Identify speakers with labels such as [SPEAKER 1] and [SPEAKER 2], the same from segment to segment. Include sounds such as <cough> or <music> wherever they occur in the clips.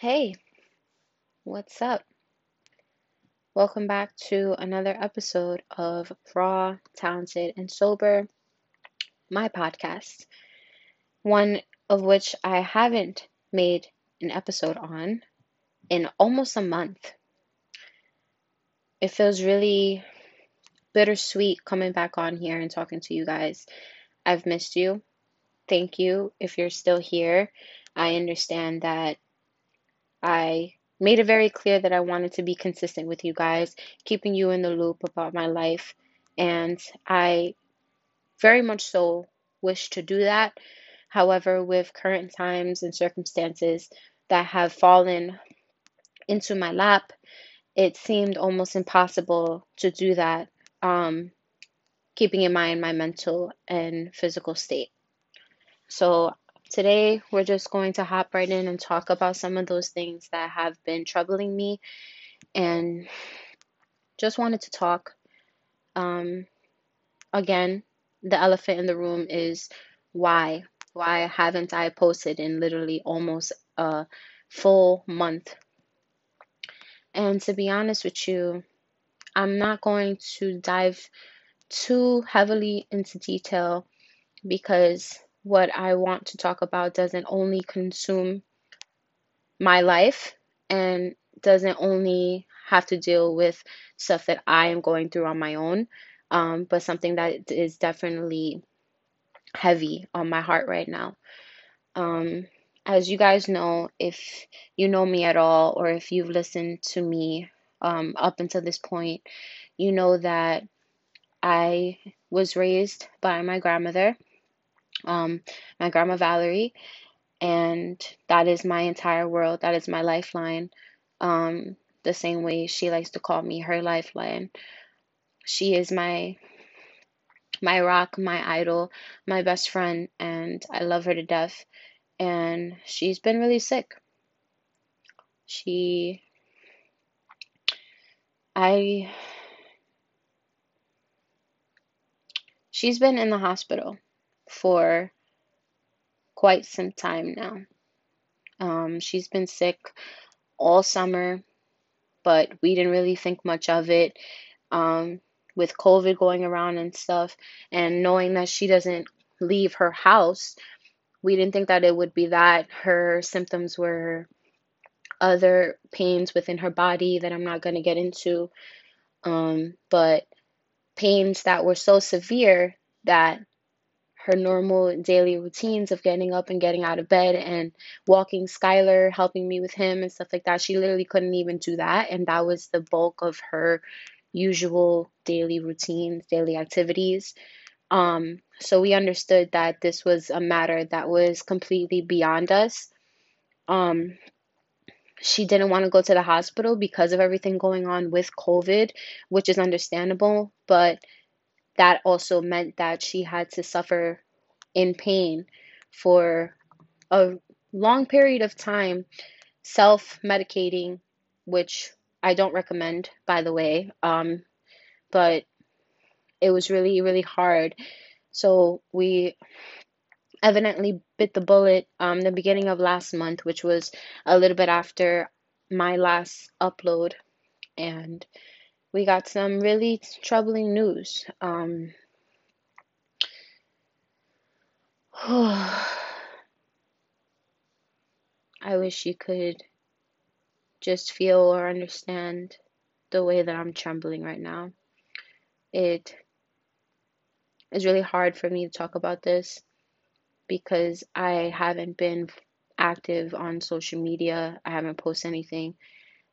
[SPEAKER 1] Hey, what's up? Welcome back to another episode of Raw, Talented, and Sober, my podcast. One of which I haven't made an episode on in almost a month. It feels really bittersweet coming back on here and talking to you guys. I've missed you. Thank you if you're still here. I understand that I made it very clear that I wanted to be consistent with you guys, keeping you in the loop about my life. And I very much so wish to do that. However, with current times and circumstances that have fallen into my lap, it seemed almost impossible to do that, um, keeping in mind my mental and physical state. So Today, we're just going to hop right in and talk about some of those things that have been troubling me and just wanted to talk. Um, again, the elephant in the room is why? Why haven't I posted in literally almost a full month? And to be honest with you, I'm not going to dive too heavily into detail because what I want to talk about doesn't only consume my life and doesn't only have to deal with stuff that I am going through on my own, um, but something that is definitely heavy on my heart right now. Um, as you guys know, if you know me at all, or if you've listened to me um, up until this point, you know that I was raised by my grandmother um, my grandma Valerie, and that is my entire world. That is my lifeline. Um, the same way she likes to call me her lifeline. She is my my rock, my idol, my best friend, and I love her to death. And she's been really sick. She I she's been in the hospital for quite some time now. Um, she's been sick all summer, but we didn't really think much of it. Um, with COVID going around and stuff, and knowing that she doesn't leave her house, we didn't think that it would be that. Her symptoms were other pains within her body that I'm not going to get into, um, but pains that were so severe that her normal daily routines of getting up and getting out of bed and walking Skylar, helping me with him and stuff like that. She literally couldn't even do that. And that was the bulk of her usual daily routines, daily activities. Um, so we understood that this was a matter that was completely beyond us. Um, she didn't want to go to the hospital because of everything going on with COVID, which is understandable, but that also meant that she had to suffer in pain for a long period of time, self medicating, which I don't recommend, by the way. Um, but it was really, really hard. So we evidently bit the bullet um the beginning of last month, which was a little bit after my last upload, and we got some really troubling news. Um, <sighs> I wish you could just feel or understand the way that I'm trembling right now. It is really hard for me to talk about this because I haven't been active on social media. I haven't posted anything.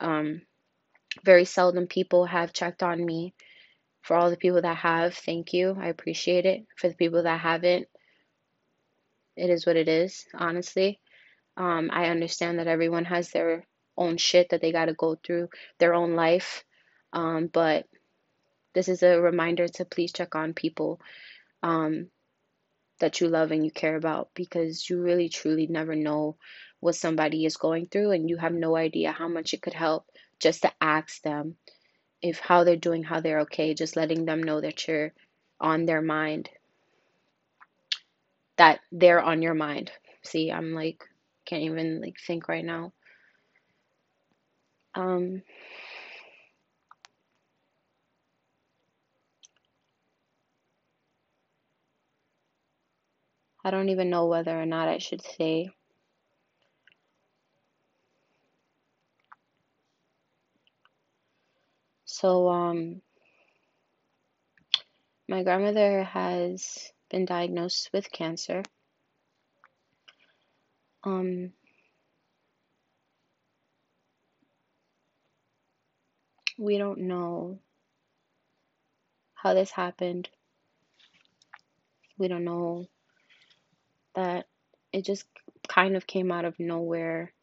[SPEAKER 1] Um, very seldom people have checked on me. For all the people that have, thank you. I appreciate it. For the people that haven't, it is what it is, honestly. Um, I understand that everyone has their own shit that they got to go through, their own life. Um, but this is a reminder to please check on people um, that you love and you care about because you really truly never know what somebody is going through and you have no idea how much it could help just to ask them if how they're doing, how they're okay, just letting them know that you're on their mind, that they're on your mind. See, I'm like, can't even like think right now. Um, I don't even know whether or not I should say. So, um, my grandmother has been diagnosed with cancer. Um, we don't know how this happened. We don't know that it just kind of came out of nowhere.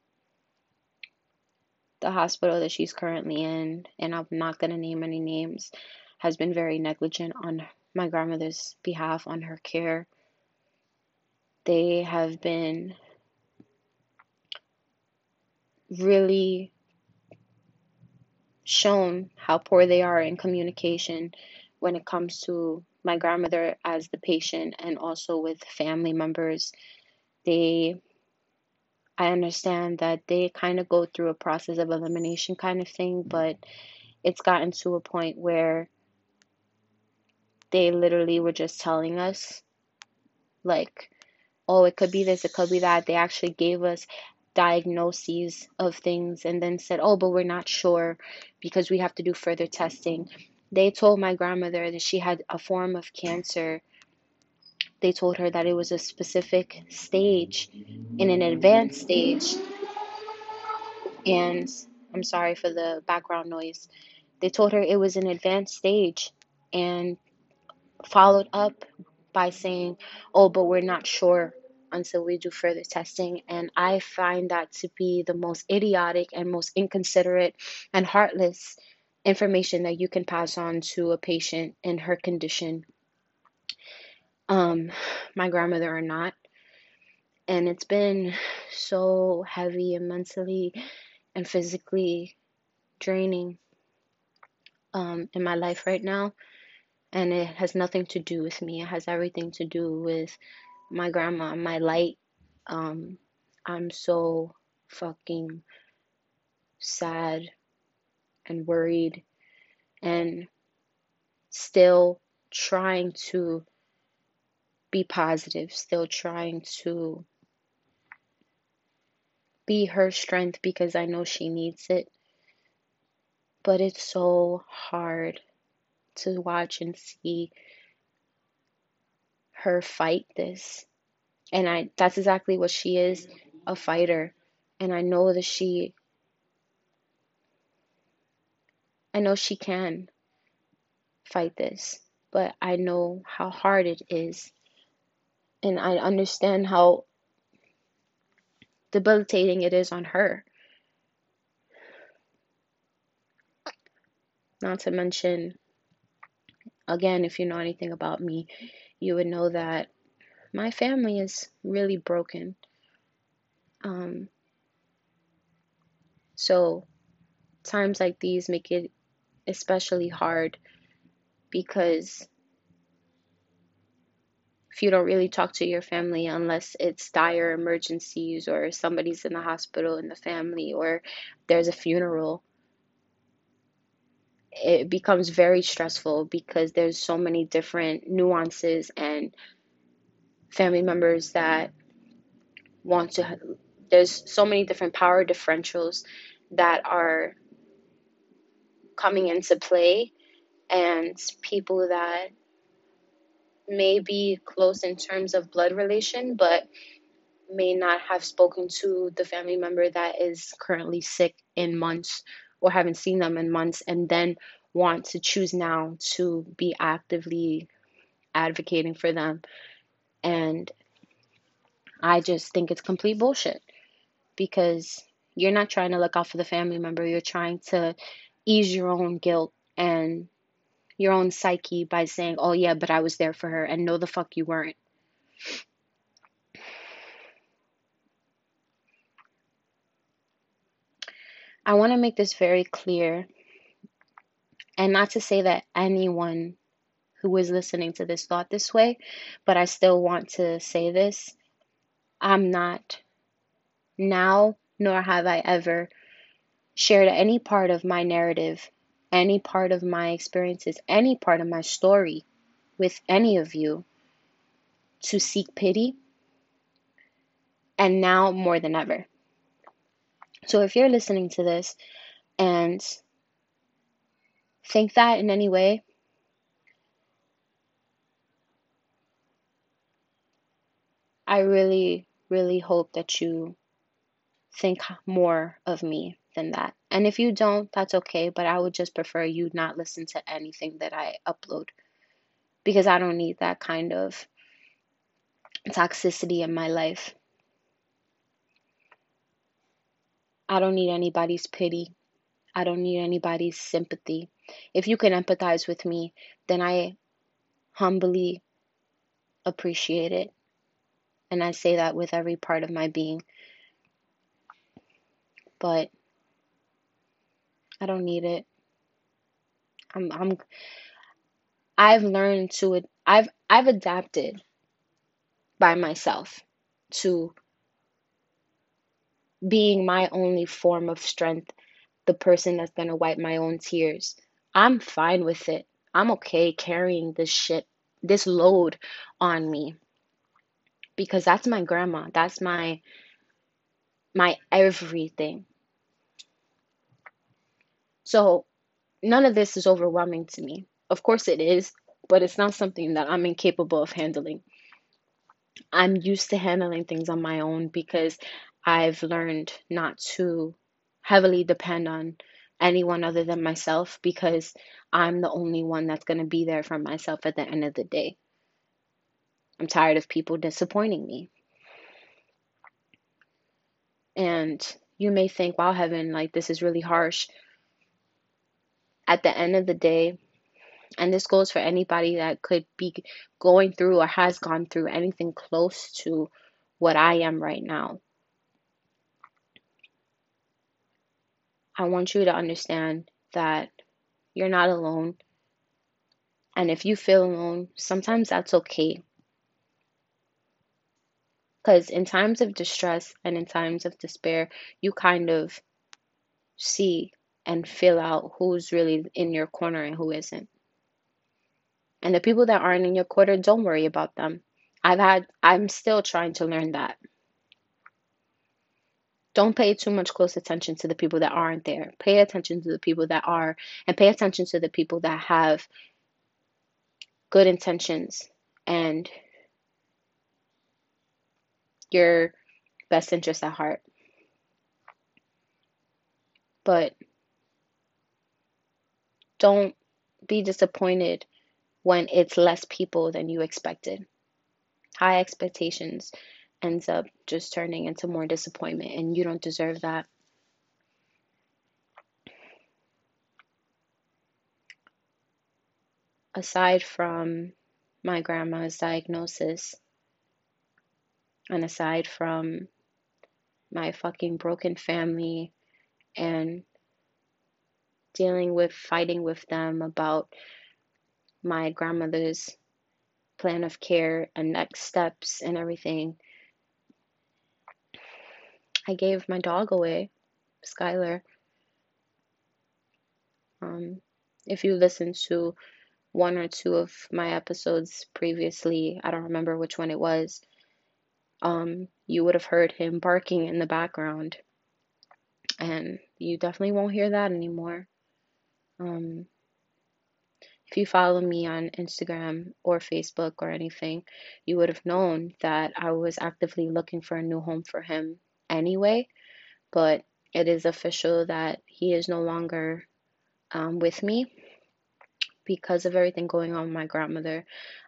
[SPEAKER 1] The hospital that she's currently in, and I'm not going to name any names, has been very negligent on my grandmother's behalf on her care. They have been really shown how poor they are in communication when it comes to my grandmother as the patient and also with family members. They, I understand that they kind of go through a process of elimination kind of thing, mm-hmm. but it's gotten to a point where they literally were just telling us, like, oh, it could be this, it could be that. They actually gave us diagnoses of things and then said, oh, but we're not sure because we have to do further testing. They told my grandmother that she had a form of cancer. They told her that it was a specific stage, in an advanced stage. And I'm sorry for the background noise. They told her it was an advanced stage and followed up by saying, oh, but we're not sure until we do further testing. And I find that to be the most idiotic and most inconsiderate and heartless information that you can pass on to a patient in her condition. Um, my grandmother or not. And it's been so heavy and mentally and physically draining um, in my life right now. And it has nothing to do with me. It has everything to do with my grandma, my light. Um, I'm so fucking sad and worried and still trying to be positive, still trying to be her strength because I know she needs it. But it's so hard to watch and see her fight this. And I that's exactly what she is, a fighter. And I know that she I know she can fight this, but I know how hard it is. And I understand how debilitating it is on her. Not to mention, again, if you know anything about me, you would know that my family is really broken. Um, so, times like these make it especially hard because if you don't really talk to your family unless it's dire emergencies or somebody's in the hospital in the family or there's a funeral it becomes very stressful because there's so many different nuances and family members that want to there's so many different power differentials that are coming into play and people that may be close in terms of blood relation, but may not have spoken to the family member that is currently sick in months or haven't seen them in months, and then want to choose now to be actively advocating for them. And I just think it's complete bullshit because you're not trying to look out for the family member, you're trying to ease your own guilt and your own psyche by saying, oh, yeah, but I was there for her, and no, the fuck you weren't. I want to make this very clear, and not to say that anyone who is listening to this thought this way, but I still want to say this. I'm not now, nor have I ever shared any part of my narrative, any part of my experiences, any part of my story with any of you to seek pity. And now more than ever. So if you're listening to this and think that in any way, I really, really hope that you think more of me than that. And if you don't, that's okay, but I would just prefer you not listen to anything that I upload because I don't need that kind of toxicity in my life. I don't need anybody's pity. I don't need anybody's sympathy. If you can empathize with me, then I humbly appreciate it. And I say that with every part of my being. But I don't need it. I'm I'm I've learned to I've I've adapted by myself to being my only form of strength, the person that's going to wipe my own tears. I'm fine with it. I'm okay carrying this shit, this load on me. Because that's my grandma. That's my my everything. So, none of this is overwhelming to me. Of course it is, but it's not something that I'm incapable of handling. I'm used to handling things on my own because I've learned not to heavily depend on anyone other than myself because I'm the only one that's going to be there for myself at the end of the day. I'm tired of people disappointing me. And you may think, wow, heaven, like this is really harsh. At the end of the day, and this goes for anybody that could be going through or has gone through anything close to what I am right now. I want you to understand that you're not alone. And if you feel alone, sometimes that's okay. Because in times of distress and in times of despair, you kind of see and feel out who's really in your corner and who isn't. And the people that aren't in your corner, don't worry about them. I've had, I'm still trying to learn that. Don't pay too much close attention to the people that aren't there. Pay attention to the people that are, and pay attention to the people that have good intentions and your best interest at heart. But don't be disappointed when it's less people than you expected. High expectations ends up just turning into more disappointment, and you don't deserve that. Aside from my grandma's diagnosis, and aside from my fucking broken family and dealing with fighting with them about my grandmother's plan of care and next steps and everything, I gave my dog away, Skylar. Um, if you listen to one or two of my episodes previously, I don't remember which one it was, um, you would have heard him barking in the background. And you definitely won't hear that anymore. Um, if you follow me on Instagram or Facebook or anything, you would have known that I was actively looking for a new home for him anyway, but it is official that he is no longer um, with me because of everything going on with my grandmother.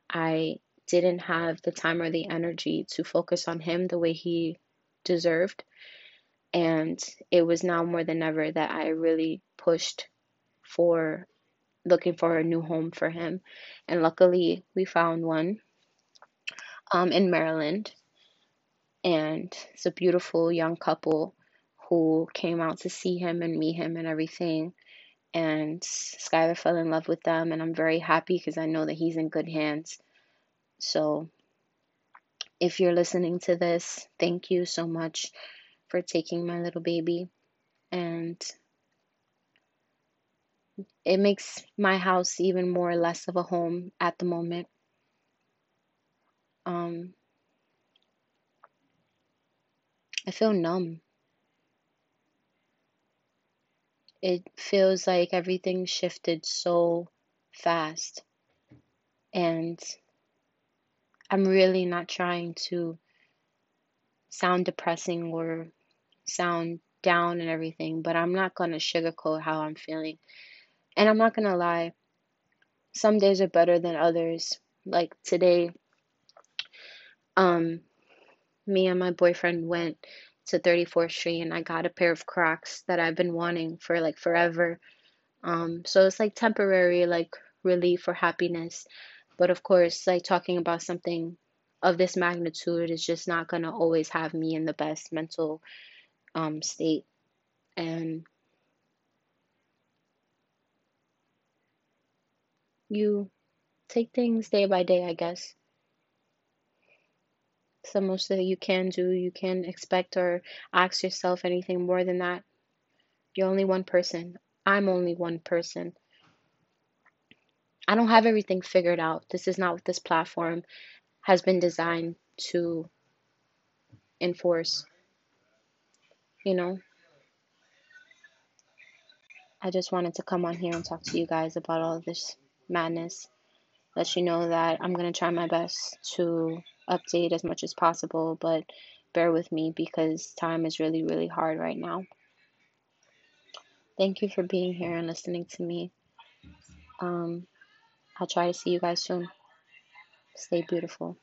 [SPEAKER 1] I didn't have the time or the energy to focus on him the way he deserved. And it was now more than ever that I really pushed for looking for a new home for him. And luckily, we found one um, in Maryland and it's a beautiful young couple who came out to see him and meet him and everything. And Skylar fell in love with them, and I'm very happy because I know that he's in good hands. So, if you're listening to this, thank you so much for taking my little baby. And it makes my house even more or less of a home at the moment. Um, I feel numb. It feels like everything shifted so fast. And I'm really not trying to sound depressing or sound down and everything, but I'm not going to sugarcoat how I'm feeling. And I'm not going to lie, some days are better than others. Like today, um, me and my boyfriend went to 34th Street and I got a pair of Crocs that I've been wanting for like forever. Um, so it's like temporary, like relief or happiness. But of course, like talking about something of this magnitude is just not gonna always have me in the best mental um, state. And you take things day by day, I guess. It's the most that you can do. You can't expect or ask yourself anything more than that. You're only one person. I'm only one person. I don't have everything figured out. This is not what this platform has been designed to enforce. You know, I just wanted to come on here and talk to you guys about all this madness. Let you know that I'm going to try my best to update as much as possible, but bear with me because time is really, really hard right now. Thank you for being here and listening to me. Um, I'll try to see you guys soon. Stay beautiful.